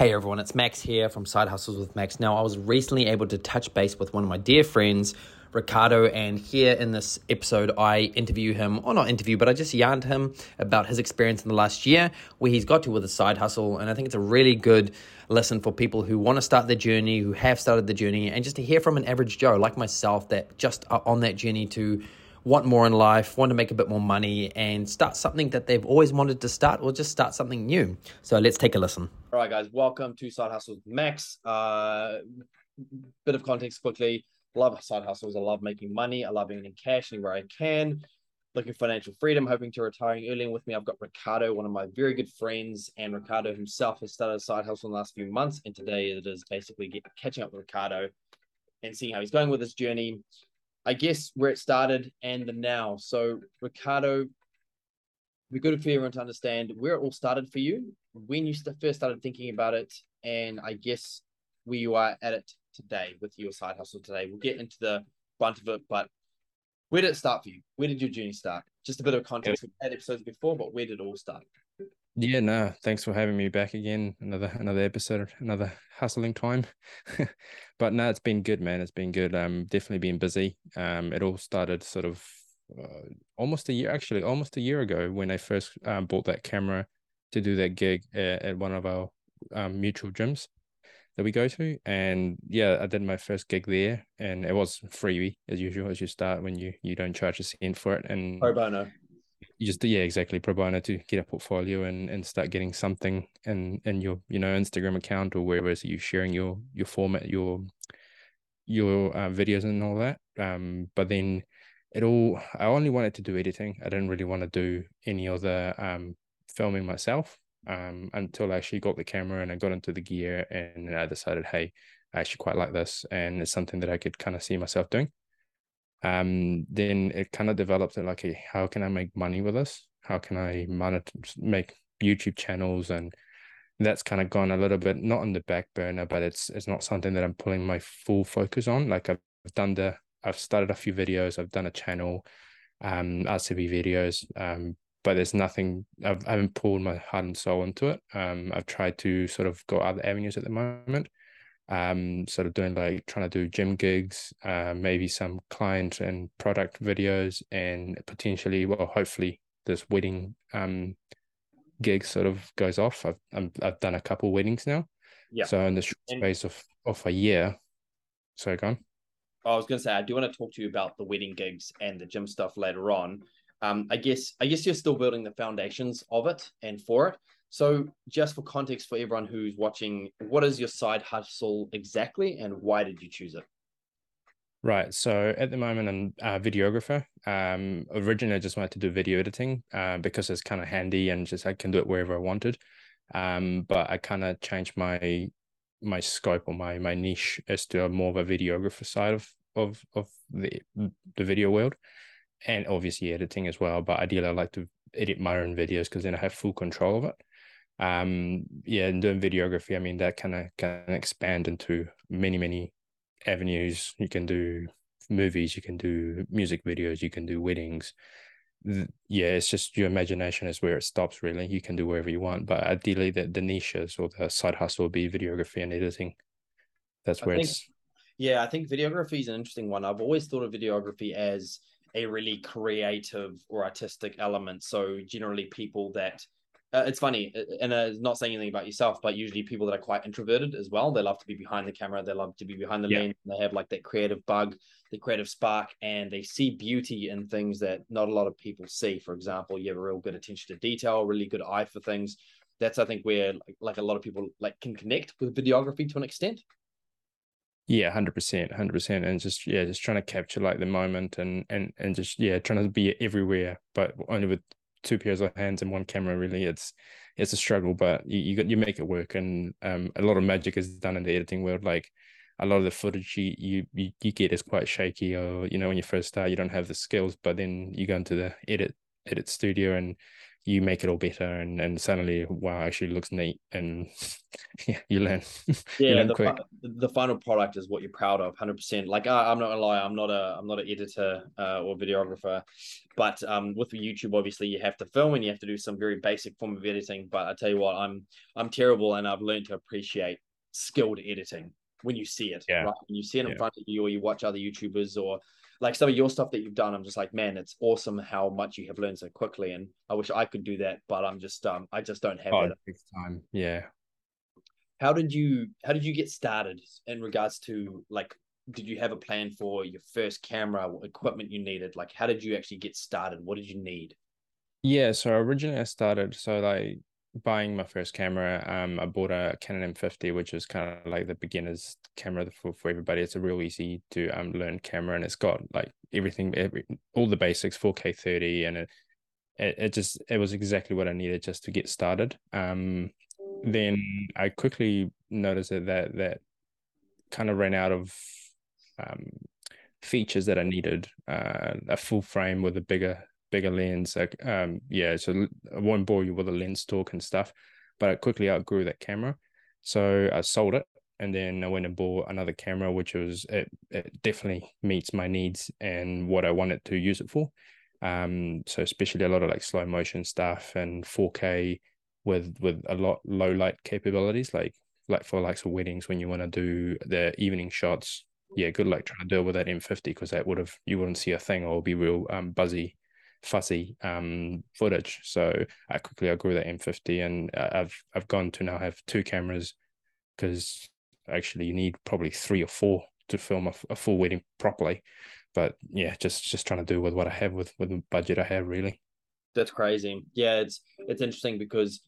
Hey everyone, it's Max here from Side Hustles with Max. Now, I was recently able to touch base with one of my dear friends, Riccardo, and here in this episode, I interview him, or not interview, but I just yarned him about his experience in the last year, where he's got to with a side hustle. And I think it's a really good listen for people who want to start their journey, who have started the journey, and just to hear from an average Joe like myself that just are on that journey to want more in life, want to make a bit more money, and start something that they've always wanted to start, or just start something new. So let's take a listen. All right, guys, welcome to Side Hustles Max. Uh, bit of context quickly. Love side hustles. I love making money. I love earning cash anywhere I can. Looking for financial freedom, hoping to retiring early. And with me, I've got Riccardo, one of my very good friends, and Riccardo himself has started a side hustle in the last few months. And today it is basically get, catching up with Riccardo and seeing how he's going with his journey, I guess where it started and the now. So, Riccardo, we're good for everyone to understand where it all started for you, when you first started thinking about it, and I guess where you are at it today with your side hustle today. We'll get into the brunt of it, but where did it start for you? Where did your journey start? Just a bit of context. We've had episodes before, but where did it all start? Yeah, no, thanks for having me back again. Another another episode, another hustling time. but no, it's been good, man. It's been good. Um, definitely been busy. Um, it all started sort of uh, almost a year, actually, almost a year ago when I first um, bought that camera to do that gig at, at one of our um, mutual gyms that we go to. And yeah, I did my first gig there, and it was freebie as usual as you start when you you don't charge a cent for it. And pro bono you just yeah exactly pro bono to get a portfolio and and start getting something in in your you know instagram account or wherever so you sharing your your format your your uh, videos and all that. Um but then it all i only wanted to do editing. I didn't really want to do any other um filming myself um until i actually got the camera and i got into the gear and i decided hey i actually quite like this and it's something that i could kind of see myself doing um, then it kind of developed it like, how can I make money with this? How can I make YouTube channels? And that's kind of gone a little bit, not on the back burner, but it's, it's not something that I'm pulling my full focus on. Like I've done the, I've started a few videos, I've done a channel, um, RCB videos, um, but there's nothing, I've, I haven't pulled my heart and soul into it. Um, I've tried to sort of go other avenues at the moment um, sort of doing like trying to do gym gigs, uh, maybe some client and product videos, and potentially, well, hopefully, this wedding um, gig sort of goes off. I've i have done a couple weddings now, yeah. So in the space of of a year, so go on. I was going to say I do want to talk to you about the wedding gigs and the gym stuff later on. Um, I guess I guess you're still building the foundations of it and for it. So, just for context for everyone who's watching, what is your side hustle exactly, and why did you choose it? Right. So at the moment, I'm a videographer. Um, originally, I just wanted to do video editing uh, because it's kind of handy and just I can do it wherever I wanted. Um, but I kind of changed my my scope or my my niche as to more of a videographer side of of of the the video world, and obviously editing as well. But ideally, I like to edit my own videos because then I have full control of it um yeah and doing videography i mean that kind of can expand into many many avenues. You can do movies you can do music videos you can do weddings. Yeah it's just your imagination is where it stops really. You can do whatever you want but ideally the, the niches or the side hustle will be videography and editing. That's where think, it's yeah i think videography is an interesting one. I've always thought of videography as a really creative or artistic element. So generally people that uh, it's funny, uh, and uh, not saying anything about yourself, but usually people that are quite introverted as well, they love to be behind the camera, they love to be behind the yeah. lens, they have like that creative bug, the creative spark, and they see beauty in things that not a lot of people see. For example, you have a real good attention to detail, really good eye for things. That's I think where like, like a lot of people like can connect with videography to an extent. Yeah, hundred percent, hundred percent, and just yeah, just trying to capture like the moment and and and just yeah, trying to be everywhere, but only with two pairs of hands and one camera really it's it's a struggle but you you, you make it work and um, a lot of magic is done in the editing world like a lot of the footage you, you you get is quite shaky or you know when you first start you don't have the skills but then you go into the edit edit studio and you make it all better and and suddenly wow actually looks neat and yeah you learn yeah you learn the, quick. the final product is what you're proud of 100% like I, am not gonna lie i'm not a i'm not an editor uh, or videographer but um with youtube obviously you have to film and you have to do some very basic form of editing but i tell you what i'm i'm terrible and i've learned to appreciate skilled editing when you see it yeah. right when you see it in yeah. front of you or you watch other youtubers or like some of your stuff that you've done i'm just like man it's awesome how much you have learned so quickly and i wish i could do that but i'm just um i just don't have oh, that time. Yeah. How did you how did you get started in regards to like did you have a plan for your first camera what equipment you needed? Like how did you actually get started? What did you need? Yeah so originally i started so like buying my first camera, um, I bought a Canon M50, which is kind of like the beginner's camera for, for everybody. It's a real easy to um learn camera, and it's got like everything, every all the basics, 4K 30, and it, it it just it was exactly what I needed just to get started. Um, then I quickly noticed that that, that kind of ran out of um features that I needed. Uh, a full frame with a bigger bigger lens. Like, um, yeah, so I won't bore you with the lens talk and stuff, but I quickly outgrew that camera. So I sold it and then I went and bought another camera, which was, it, it definitely meets my needs and what I wanted to use it for. Um, so especially a lot of like slow motion stuff and 4K with, with a lot low light capabilities, like, like for likes of weddings when you want to do the evening shots yeah, good luck trying to deal with that M50 because that would have you wouldn't see a thing or be real um, buzzy fuzzy um, footage. So I quickly I grew that M50, and uh, I've I've gone to now have two cameras because actually you need probably three or four to film a, a, full wedding properly. But yeah, just just trying to do with what I have with with the budget I have really. That's crazy. Yeah, it's it's interesting because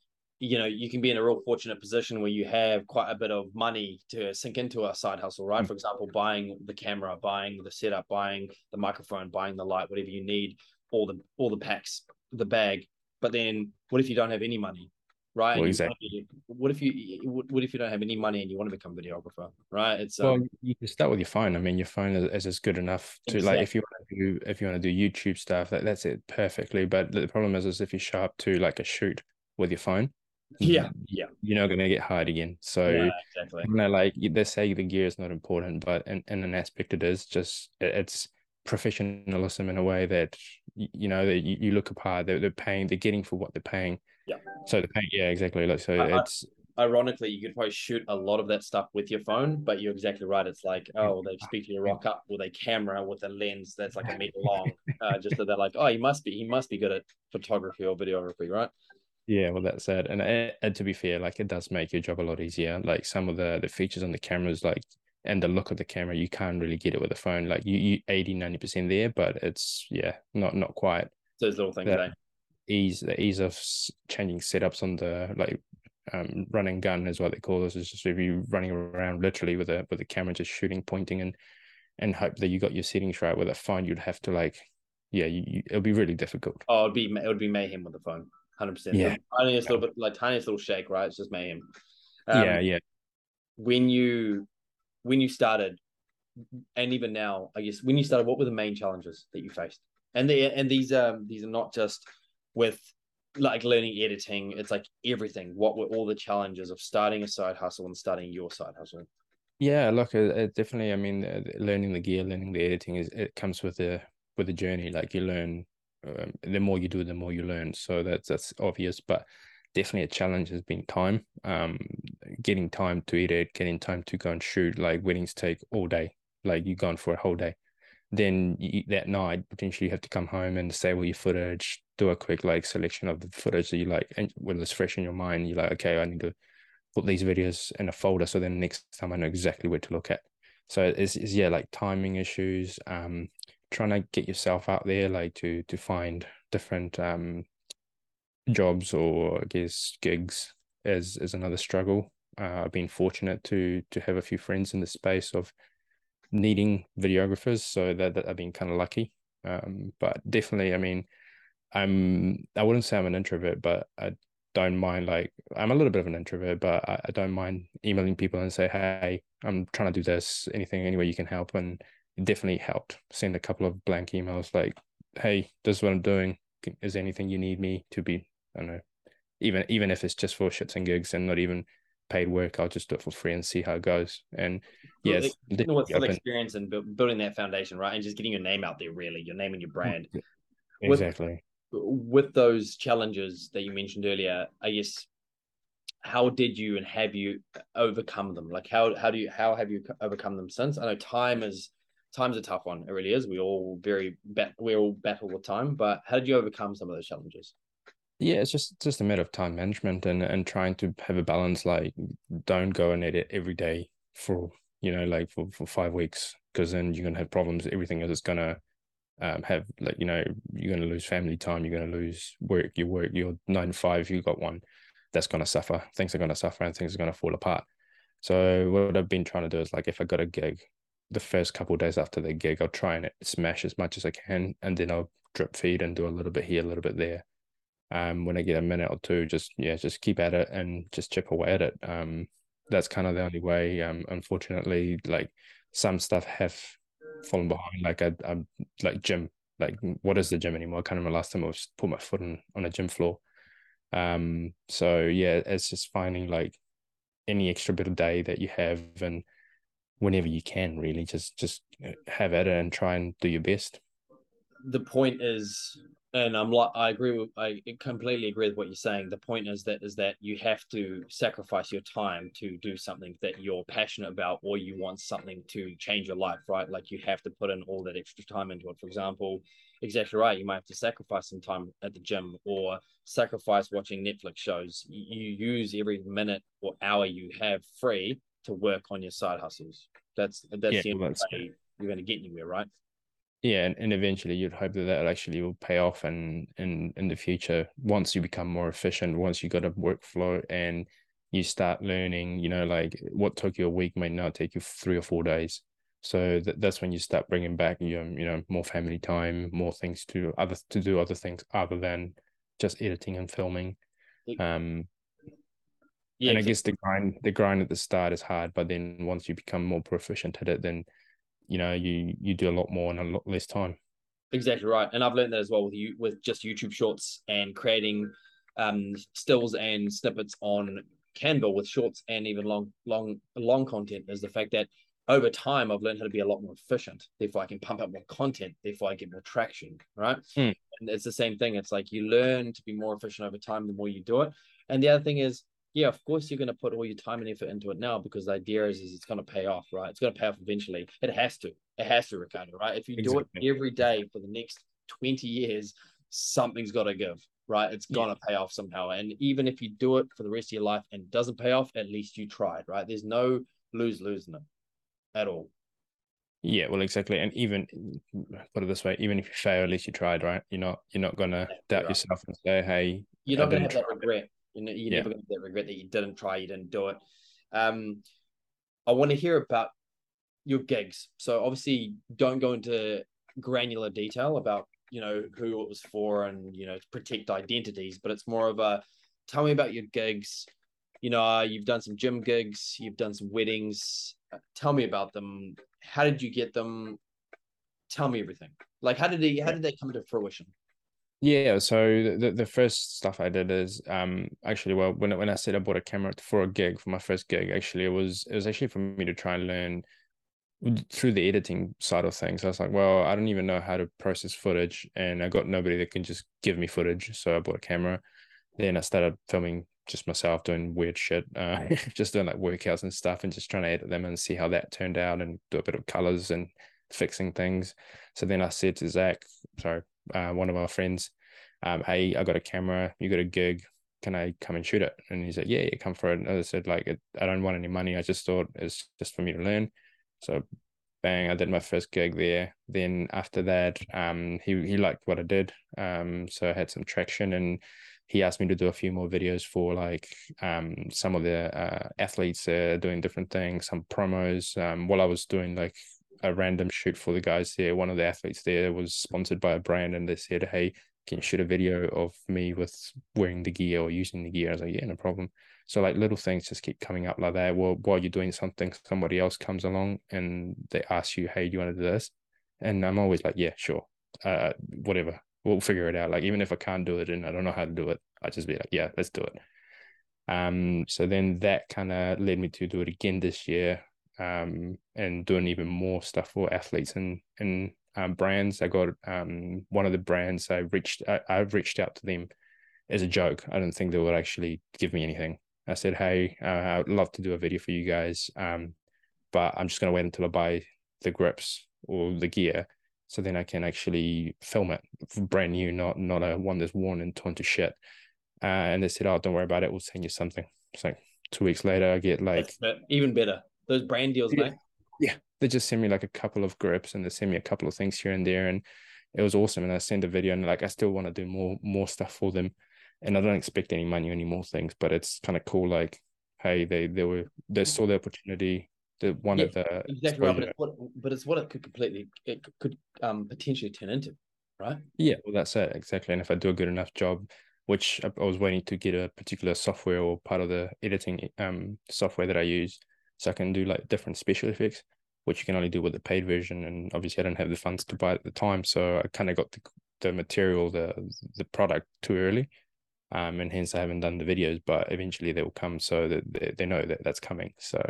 you know you can be in a real fortunate position where you have quite a bit of money to sink into a side hustle right mm. for example buying the camera buying the setup buying the microphone buying the light whatever you need all the all the packs, the bag. But then, what if you don't have any money, right? Well, exactly. What if you what if you don't have any money and you want to become a videographer, right? It's well, um, you can start with your phone. I mean, your phone is, is good enough to exactly. like if you want to do if you want to do YouTube stuff, that, that's it perfectly. But the problem is, is if you show up to like a shoot with your phone, yeah, yeah, you're not gonna get hired again. So yeah, exactly. You know, like they say the gear is not important, but in, in an aspect it is. Just it's professionalism in a way that you know that you, you look apart they're, they're paying they're getting for what they're paying. Yeah. So the paying yeah exactly like so I, it's ironically you could probably shoot a lot of that stuff with your phone but you're exactly right it's like oh they speak to you rock up with a camera with a lens that's like a meter long uh, just so they're like oh he must be he must be good at photography or videography right? Yeah well that's it and, and to be fair like it does make your job a lot easier like some of the the features on the cameras like and the look of the camera you can't really get it with a phone. Like you, you 80 90 percent there but it's yeah not not quite those little things eh? ease the ease of changing setups on the like um running gun is what they call this. Is just if you running around literally with a with a camera just shooting pointing and and hope that you got your settings right with a phone you'd have to like yeah you, you, it'll be really difficult. Oh it'd be it would be mayhem with the phone 100 percent. Yeah. Tiniest yeah. little bit like tiniest little shake right? It's just mayhem. Um, yeah yeah. when you when you started, and even now, I guess when you started, what were the main challenges that you faced? And the and these um these are not just with like learning editing. It's like everything. What were all the challenges of starting a side hustle and starting your side hustle? Yeah, look, it, it definitely. I mean, uh, learning the gear, learning the editing is it comes with the with the journey. Like you learn, um, the more you do, the more you learn. So that's that's obvious, but definitely a challenge has been time. Um, getting time to edit, getting time to go and shoot. Like weddings take all day. Like you're gone for a whole day. Then you, that night, potentially you have to come home and save your footage, do a quick like selection of the footage that you like, and when it's fresh in your mind, you're like, okay, I need to put these videos in a folder so then next time I know exactly where to look at. So it's, it's yeah, like timing issues, um, trying to get yourself out there, like to to find different um jobs or I guess gigs is is another struggle. Uh, I've been fortunate to to have a few friends in the space of needing videographers, so that, that I've been kind of lucky. Um, but definitely, I mean, I'm I wouldn't say I'm an introvert, but I don't mind like I'm a little bit of an introvert, but I, I don't mind emailing people and say, hey, I'm trying to do this. Anything, any way you can help, and it definitely helped. Send a couple of blank emails like, hey, this is what I'm doing. Is anything you need me to be I don't know, even even if it's just for shits and gigs and not even paid work, I'll just do it for free and see how it goes. And yeah, it's, know, for the experience and building that foundation, right, and just getting your name out there, really, your name and your mm, brand. Exactly. With, with those challenges that you mentioned earlier, I guess how did you and have you overcome them? Like how how do you how have you overcome them since? I know time is time's a tough one. It really is. We all very we all battle with time, but how did you overcome some of those challenges? Yeah, it's just just a matter of time management and and trying to have a balance. Like, don't go and edit every day for you know like for, for five weeks because then you're gonna have problems. Everything is gonna um, have like you know you're gonna lose family time. You're gonna lose work. Your work. Your nine to five. You got one that's to suffer. Things are to suffer and things are to fall apart. So what I've been trying to do is like if I got a gig, the first couple days after the gig, I'll try and smash as much as I can, and then I'll drip feed and do a little bit here, a little bit there. Um, when I get a minute or two, just yeah, just keep at it and just chip away at it. Um, that's kind of the only way. Um, unfortunately, like some stuff have fallen behind. Like I, I'm like gym. Like what is the gym anymore? I can't remember last time I was put my foot on on a gym floor. Um, so yeah, it's just finding like any extra bit of day that you have and whenever you can really just just uh, have at it and try and do your best. The point is and I'm like I agree with I completely agree with what you're saying. The point is that is that you have to sacrifice your time to do something that you're passionate about or you want something to change your life, right? Like you have to put in all that extra time into it. For example, exactly right. You might have to sacrifice some time at the gym or sacrifice watching Netflix shows. You use every minute or hour you have free to work on your side hustles. That's that's yeah, the only way you're going to get anywhere, right? Yeah, and, and eventually you'd hope that that actually will pay off and in, in the future once you become more efficient, once you got a workflow and you start learning, you know, like what took you a week may now take you three or four days. So that, that's when you start bringing back your, you know, more family time, more things to other to do other things other than just editing and filming. Um, yeah, and I guess the grind the grind at the start is hard, but then once you become more proficient at it, then you know you you do a lot more in a lot less time. Exactly right, and I've learned that as well with you with just YouTube Shorts and creating um, stills and snippets on Canva with shorts and even long long long content is the fact that over time, I've learned how to be a lot more efficient. Therefore, I can pump out more content. Therefore, I get more traction. Right. Mm. And it's the same thing. It's like you learn to be more efficient over time the more you do it. And the other thing is, yeah, of course, you're going to put all your time and effort into it now because the idea is, is it's going to pay off, right? It's going to pay off eventually. It has to. It has to, Riccardo, right? If you exactly. do it every day for the next 20 years, something's got to give, right? It's going to pay off somehow. And even if you do it for the rest of your life and doesn't pay off, at least you tried, right? There's no lose lose in it at all. Yeah, well, exactly, and even put it this way: even if you fail, at least you tried, right? You're not you're not gonna doubt right. yourself and say, "Hey, you're not gonna have try. that regret." You're, you're yeah. never gonna have regret that you didn't try, you didn't do it. Um, I want to hear about your gigs. So obviously, don't go into granular detail about you know who it was for and you know to protect identities, but it's more of a tell me about your gigs. You know, uh, you've done some gym gigs, you've done some weddings, tell me about them. How did you get them? Tell me everything. Like, how did they how did they come to fruition? Yeah, so the the first stuff I did is um actually well when when I said I bought a camera for a gig for my first gig actually it was it was actually for me to try and learn through the editing side of things. I was like, well, I don't even know how to process footage, and I got nobody that can just give me footage, so I bought a camera. Then I started filming just myself doing weird shit, uh, just doing like workouts and stuff, and just trying to edit them and see how that turned out, and do a bit of colors and fixing things. So then I said to Zach, sorry, uh, one of our friends, um, "Hey, I got a camera. You got a gig. Can I come and shoot it?" And he said, "Yeah, yeah, come for it." And I said, "Like, I don't want any money. I just thought it's just for me to learn." So bang, I did my first gig there. Then after that, um, he he liked what I did. Um, so I had some traction and he asked me to do a few more videos for like um, some of the uh, athletes uh, doing different things, some promos. Um, while I was doing like a random shoot for the guys there, one of the athletes there was sponsored by a brand, and they said, "Hey, can you shoot a video of me with wearing the gear or using the gear?" I was like, "Yeah, no problem." So like little things just keep coming up like that. Well, while you're doing something, somebody else comes along and they ask you, "Hey, do you want to do this?" And I'm always like, "Yeah, sure, uh, whatever." we'll figure it out. Like even if I can't do it and I don't know how to do it, I'd just be like, yeah, let's do it. Um, so then that kind of led me to do it again this year, um, and doing even more stuff for athletes and and um, brands. I got um one of the brands I reached I, I reached out to them as a joke. I didn't think they would actually give me anything. I said, hey, uh, I'd love to do a video for you guys, um, but I'm just gonna wait until I buy the grips or the gear so then I can actually film it brand new, not not a one that's worn and torn to shit. Uh, and they said, "Oh, don't worry about it. We'll send you something." It's like two weeks later, I get like even better. Those brand deals, yeah, mate. Yeah, they just send me like a couple of grips and they send me a couple of things here and there, and it was awesome. And I sent a video, and like I still want to do more more stuff for them, and I don't expect any money, any more things, but it's kind of cool. Like, hey, they they were they saw the opportunity the one yeah, of the exactly right, but it's, what, but it's what it could completely it could um potentially turn into, right? Yeah, well, that's it exactly. And if I do a good enough job, which I, I was waiting to get a particular software or part of the editing um software that I use, so I can do like different special effects, which you can only do with the paid version. And obviously, I didn't have the funds to buy at the time, so I kind of got the the material, the the product too early. Um, and hence I haven't done the videos, but eventually they will come so that they, they know that that's coming. So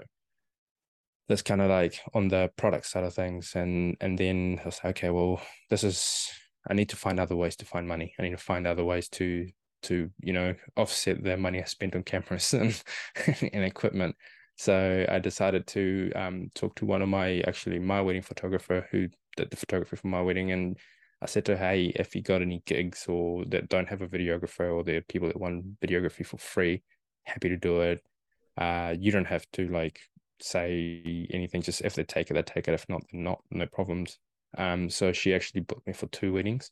that's kind of like on the product side of things and and then I was like, okay well this is I need to find other ways to find money I need to find other ways to to you know offset the money I spent on cameras and and equipment so I decided to um, talk to one of my actually my wedding photographer who did the photography for my wedding and I said to her, hey, if you got any gigs or that don't have a videographer or there are people that want videography for free, happy to do it. Uh, you don't have to like say anything. Just if they take it, they take it. If not, not. No problems. Um, so she actually booked me for two weddings.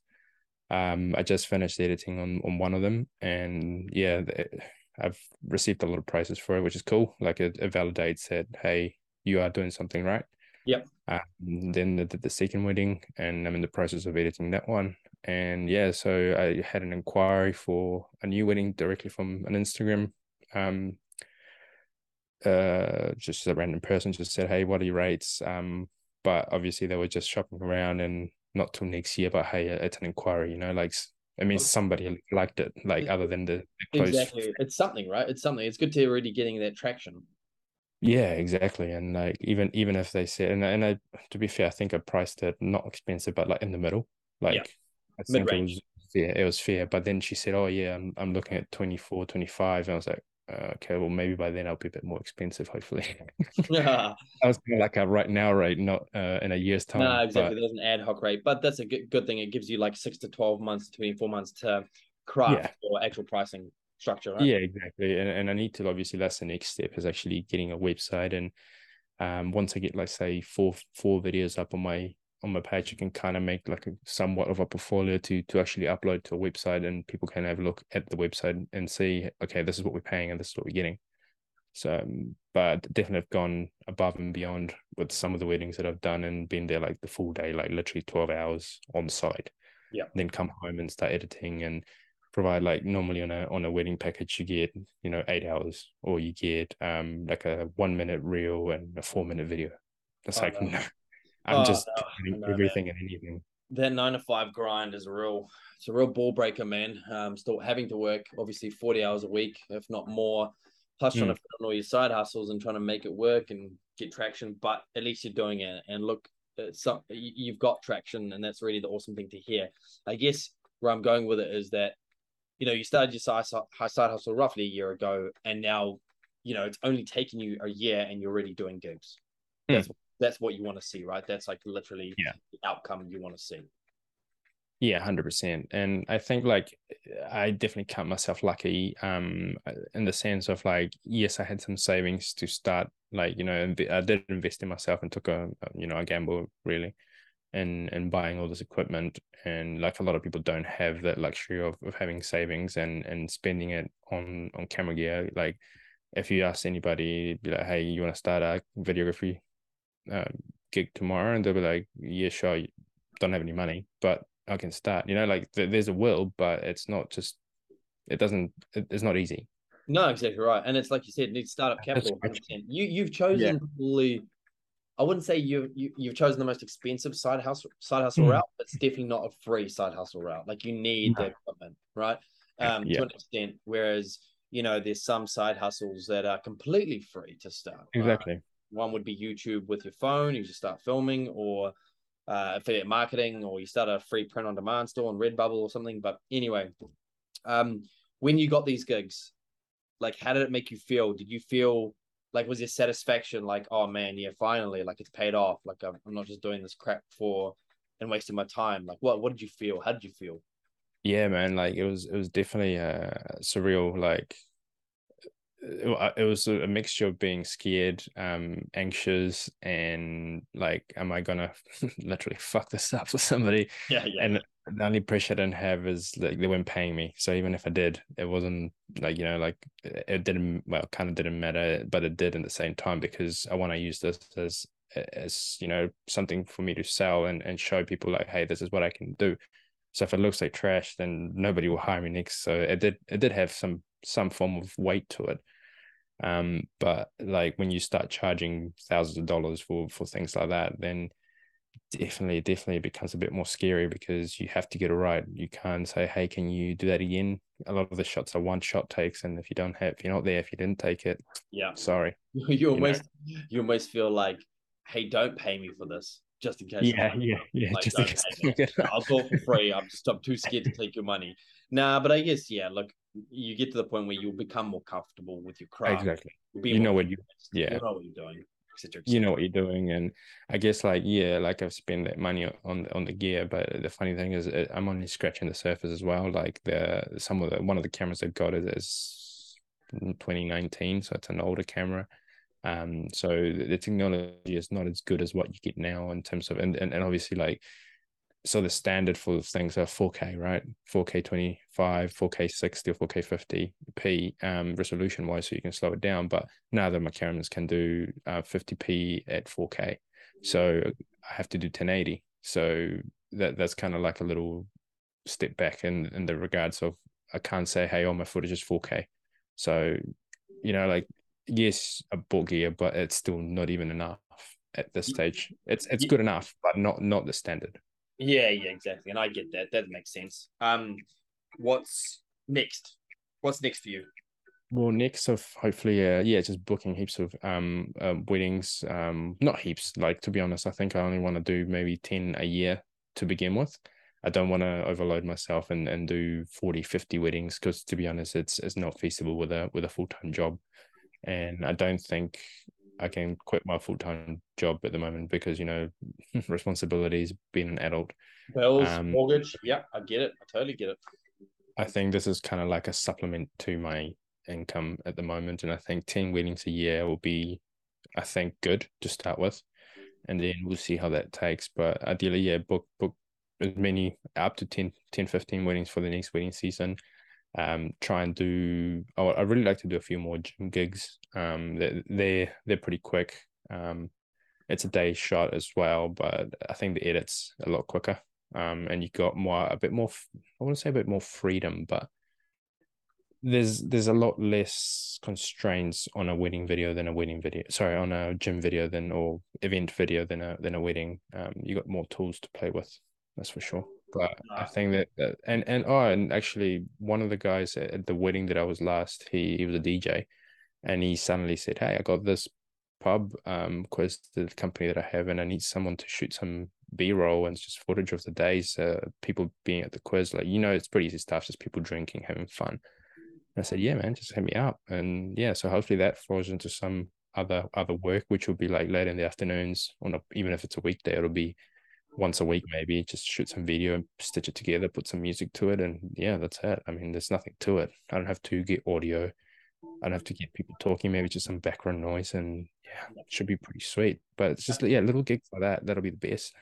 Um, I just finished editing on on one of them, and yeah, I've received a lot of prizes for it, which is cool. Like it, it validates that hey, you are doing something right. Yep. Um, then the, the second wedding, and I'm in the process of editing that one. And yeah, so I had an inquiry for a new wedding directly from an Instagram um, uh, just a random person just said, "Hey, what are your rates?" Um, but obviously they were just shopping around, and not till next year. But hey, it's an inquiry, you know. Like, I mean, oh. somebody liked it, like other than the, the close. Exactly, it's something, right? It's something. It's good to already getting that traction. Yeah, exactly. And like even even if they said, and and I, to be fair, I think I priced it not expensive, but like in the middle, like yeah. I think Mid-range. it was fair. It was fair. But then she said, "Oh yeah, I'm I'm looking at 24, 25. and I was like, uh, okay, well, maybe by then I'll be a bit more expensive, hopefully. yeah. I was of like a right now rate, not uh, in a year's time. No, exactly. But... There's an ad hoc rate, but that's a good, good thing. It gives you like six to 12 months, 24 months to craft yeah. or actual pricing structure, right? Yeah, exactly. And, and I need to, obviously, that's the next step is actually getting a website. And um, once I get, like, say, four four videos up on my on my page, you can kind of make like a somewhat of a portfolio to to actually upload to a website, and people can have a look at the website and see, okay, this is what we're paying and this is what we're getting. So, um, but definitely have gone above and beyond with some of the weddings that I've done and been there like the full day, like literally twelve hours on site. Yeah. Then come home and start editing and provide like normally on a on a wedding package you get you know eight hours or you get um like a one minute reel and a four minute video. That's oh, like no. I'm oh, just no, everything man. and anything. That nine to five grind is a real, it's a real ball breaker, man. Um, still having to work obviously 40 hours a week, if not more, plus trying mm. to fit on all your side hustles and trying to make it work and get traction. But at least you're doing it. And look, some you've got traction, and that's really the awesome thing to hear. I guess where I'm going with it is that, you know, you started your side side hustle roughly a year ago, and now, you know, it's only taken you a year, and you're already doing gigs. Mm. That's that's what you want to see, right? That's like literally yeah. the outcome you want to see. Yeah, hundred percent. And I think like I definitely count myself lucky, um, in the sense of like, yes, I had some savings to start. Like you know, I did invest in myself and took a you know a gamble really, and and buying all this equipment. And like a lot of people don't have that luxury of, of having savings and and spending it on on camera gear. Like if you ask anybody, be like, hey, you want to start a videography uh, gig tomorrow and they'll be like yeah sure don't have any money but i can start you know like th- there's a will but it's not just it doesn't it, it's not easy no exactly right and it's like you said it needs startup capital 100%. you you've chosen yeah. probably i wouldn't say you, you you've chosen the most expensive side hustle side hustle mm. route but it's definitely not a free side hustle route like you need no. the equipment right um, yeah. to an extent. Whereas, you know, there's some side hustles that are completely free to start. Exactly. Uh, one would be YouTube with your phone, you just start filming, or uh, affiliate marketing, or you start a free print on demand store on Redbubble or something. But anyway, um, when you got these gigs, like, how did it make you feel? Did you feel like was your satisfaction like, oh man, yeah, finally, like it's paid off. Like I'm, I'm not just doing this crap for and wasting my time. Like, what what did you feel? How did you feel? Yeah, man. Like it was it was definitely uh, surreal. Like it, it was a mixture of being scared, um, anxious, and like, am I gonna literally fuck this up for somebody? Yeah, yeah. And the only pressure I didn't have is like they weren't paying me. So even if I did, it wasn't like you know like it didn't well kind of didn't matter, but it did at the same time because I want to use this as as you know something for me to sell and and show people like hey this is what I can do. So if it looks like trash, then nobody will hire me next. So it did it did have some some form of weight to it. Um, but like when you start charging thousands of dollars for for things like that, then definitely definitely becomes a bit more scary because you have to get it right. You can't say, "Hey, can you do that again?" A lot of the shots are one shot takes, and if you don't have, if you're not there, if you didn't take it, yeah, sorry. you almost you, know? you almost feel like, "Hey, don't pay me for this." Just in case, yeah, yeah, yeah. Like, just in case. I'll go for free. I'm just I'm too scared to take your money. Nah, but I guess yeah. Look, you get to the point where you'll become more comfortable with your craft. Exactly. You know what you yeah. You know what you're doing. You know what you're doing, and I guess like yeah, like I've spent that money on on the gear, but the funny thing is uh, I'm only scratching the surface as well. Like the some of the one of the cameras I've got is 2019, so it's an older camera. Um, so the technology is not as good as what you get now in terms of and, and, and obviously like so the standard for things are 4K, right? 4K 25, 4K 60, or 4K 50p um, resolution wise, so you can slow it down. But now the my cameras can do uh, 50p at 4K, so I have to do 1080. So that that's kind of like a little step back in in the regards of I can't say, hey, all my footage is 4K. So you know, like yes, a gear, but it's still not even enough at this stage. It's it's good enough, but not not the standard. Yeah, yeah, exactly. And I get that. That makes sense. Um, what's next? What's next for you? Well, next of hopefully, uh, yeah, just booking heaps of um, um weddings. Um, not heaps. Like to be honest, I think I only want to do maybe ten a year to begin with. I don't want to overload myself and, and do 40, 50 weddings because to be honest, it's it's not feasible with a with a full time job, and I don't think I can quit my full time job at the moment because you know responsibilities, being an adult, bills, um, mortgage. Yeah, I get it. I totally get it. I think this is kind of like a supplement to my income at the moment, and I think ten weddings a year will be, I think, good to start with, and then we'll see how that takes. But ideally, yeah, book book as many up to 10, 10 15 weddings for the next wedding season um, try and do. Oh, I really like to do a few more gym gigs. Um, they're they're, they're pretty quick. Um, it's a day shot as well, but I think the edits a lot quicker. Um, and you got more a bit more. I want to say a bit more freedom, but there's there's a lot less constraints on a wedding video than a wedding video. Sorry, on a gym video than or event video than a than a wedding. Um, you got more tools to play with. That's for sure. But I think that, that and and oh, and actually, one of the guys at the wedding that I was last, he he was a DJ, and he suddenly said, "Hey, I got this pub um quiz the company that I have, and I need someone to shoot some B roll and just footage of the days, uh, people being at the quiz. Like you know, it's pretty easy stuff, just people drinking, having fun." And I said, "Yeah, man, just hit me up." And yeah, so hopefully that falls into some other other work, which will be like late in the afternoons, or not, even if it's a weekday, it'll be once a week maybe just shoot some video and stitch it together put some music to it and yeah that's it. I mean there's nothing to it. I don't have to get audio. I don't have to get people talking. Maybe just some background noise and yeah it should be pretty sweet. But it's just yeah little gigs like that that'll be the best.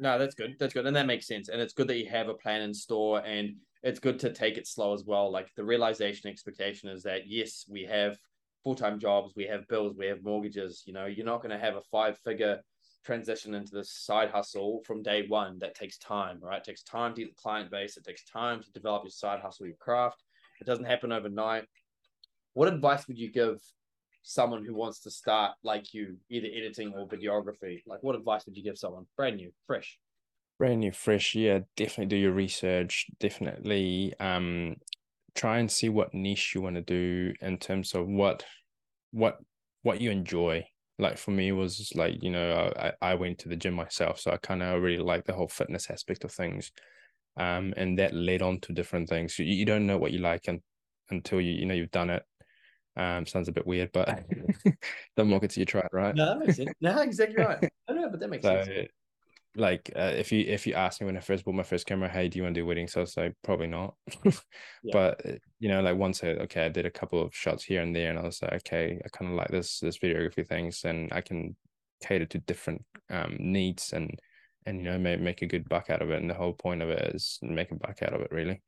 No that's good. That's good. And that makes sense. And it's good that you have a plan in store and it's good to take it slow as well. Like the realization expectation is that yes we have full-time jobs we have bills we have mortgages. You know you're not going to have a five figure transition into this side hustle from day one that takes time right? It takes time to get the client base. It takes time to develop your side hustle your craft. It doesn't happen overnight. What advice would you give someone who wants to start like you either editing or videography? Like what advice would you give someone? Brand new fresh. Brand new fresh. Yeah definitely do your research. Definitely um try and see what niche you want to do in terms of what what what you enjoy like for me was like you know I, I went to the gym myself so i kind of really like the whole fitness aspect of things um and that led on to different things. You, you don't know what you like and, until you you know you've done it. Um sounds a bit weird but don't mock it till you try it right? No that makes sense. No exactly right. I know but that makes so, sense like uh, if you if you ask me when I first bought my first camera, hey, do you want to do weddings? I was like, probably not. yeah. But uh, you know, like once I okay, I did a couple of shots here and there, and I was like, okay, I kind of like this this videography things, and I can cater to different um needs and and you know make make a good buck out of it. And the whole point of it is make a buck out of it, really.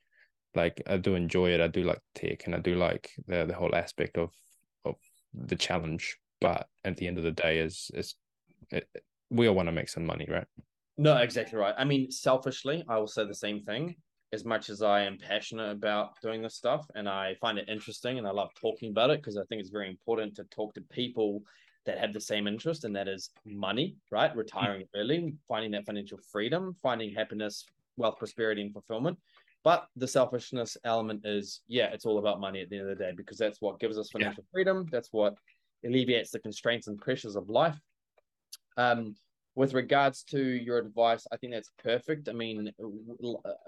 Like I do enjoy it. I do like tech, and I do like the the whole aspect of of the challenge. But at the end of the day, is is it, we all want to make some money, right? No, exactly right. I mean, selfishly, I will say the same thing. As much as I am passionate about doing this stuff and I find it interesting and I love talking about it because I think it's very important to talk to people that have the same interest, and that is money, right? Retiring mm-hmm. early, finding that financial freedom, finding happiness, wealth, prosperity, and fulfillment. But the selfishness element is, yeah, it's all about money at the end of the day because that's what gives us financial yeah. freedom. That's what alleviates the constraints and pressures of life. Um, with regards to your advice, I think that's perfect. I mean,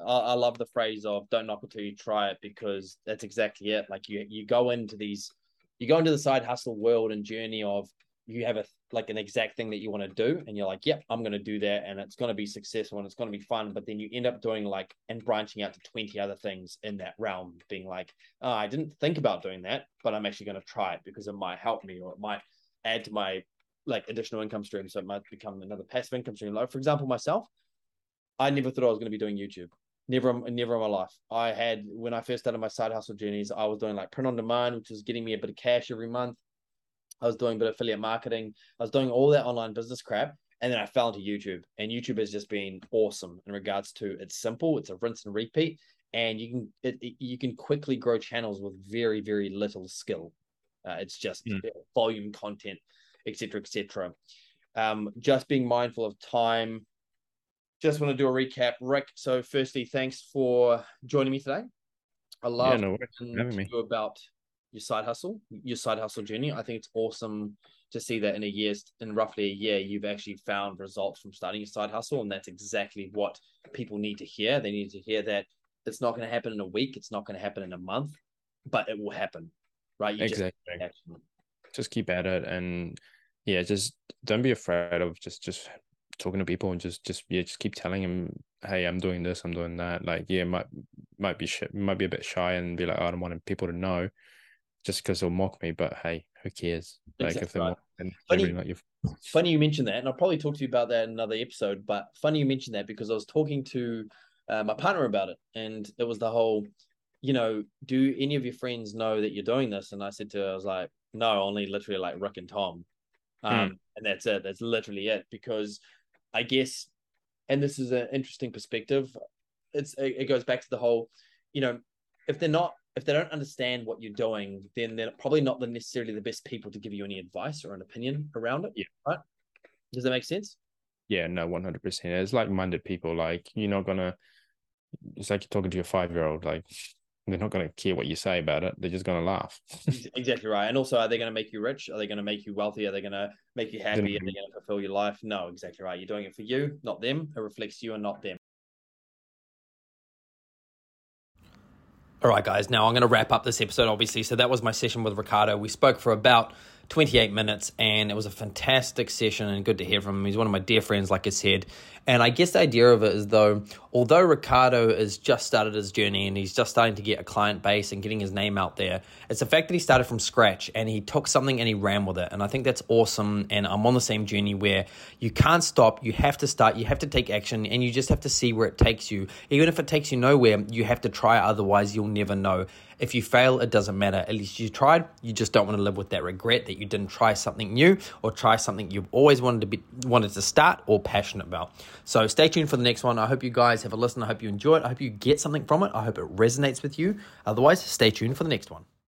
I, love the phrase of "don't knock until you try it" because that's exactly it. Like you, you go into these, you go into the side hustle world and journey of you have a like an exact thing that you want to do, and you're like, "Yep, I'm going to do that," and it's going to be successful and it's going to be fun. But then you end up doing like and branching out to twenty other things in that realm, being like, oh, "I didn't think about doing that, but I'm actually going to try it because it might help me or it might add to my like additional income stream. So it might become another passive income stream. Like for example, myself, I never thought I was going to be doing YouTube. Never, never in my life. I had when I first started my side hustle journeys, I was doing like print on demand, which was getting me a bit of cash every month. I was doing a bit of affiliate marketing. I was doing all that online business crap. And then I fell into YouTube, and YouTube has just been awesome in regards to it's simple, it's a rinse and repeat, and you can it, it, you can quickly grow channels with very very little skill. Uh, it's just mm. volume content etc., etc. Um, just being mindful of time. Just want to do a recap, Rick. So, firstly, thanks for joining me today. I love yeah, no having me. about your side hustle, your side hustle journey. I think it's awesome to see that in a year's, in roughly a year, you've actually found results from starting your side hustle, and that's exactly what people need to hear. They need to hear that it's not going to happen in a week, it's not going to happen in a month, but it will happen, right? You exactly. Just, just keep at it, and yeah, just don't be afraid of just just talking to people and just just yeah, just keep telling them, hey, I'm doing this, I'm doing that. Like, yeah, might might be sh- might be a bit shy and be like, oh, I don't want people to know, just because they'll mock me. But hey, who cares? Like, exactly if they're right. mocking, funny, really funny you mentioned that, and I'll probably talk to you about that in another episode. But funny you mentioned that because I was talking to uh, my partner about it, and it was the whole, you know, do any of your friends know that you're doing this? And I said to her, I was like, no, only literally like Rick and Tom. Um, mm. And that's it. That's literally it. Because I guess, and this is an interesting perspective. It's it goes back to the whole, you know, if they're not if they don't understand what you're doing, then they're probably not the necessarily the best people to give you any advice or an opinion around it. Yeah. Right. Does that make sense? Yeah, no, one hundred percent. It's like minded people. Like you're not gonna. It's like you're talking to your five year old. Like they're not going to care what you say about it. They're just going to laugh. exactly right. And also, are they going to make you rich? Are they going to make you wealthy? Are they going to make you happy? Are they going to fulfill your life? No, exactly right. You're doing it for you, not them. It reflects you and not them. All right, guys. Now I'm going to wrap up this episode, obviously. So that was my session with Riccardo. We spoke for about 28 minutes, and it was a fantastic session and good to hear from him. He's one of my dear friends, like I said. And I guess the idea of it is though, although Riccardo has just started his journey and he's just starting to get a client base and getting his name out there, it's the fact that he started from scratch and he took something and he ran with it. And I think that's awesome. And I'm on the same journey where you can't stop, you have to start, you have to take action, and you just have to see where it takes you. Even if it takes you nowhere, you have to try, otherwise, you'll never know. If you fail, it doesn't matter. At least you tried. You just don't want to live with that regret that you didn't try something new or try something you've always wanted to be wanted to start or passionate about. So stay tuned for the next one. I hope you guys have a listen. I hope you enjoy it. I hope you get something from it. I hope it resonates with you. Otherwise, stay tuned for the next one.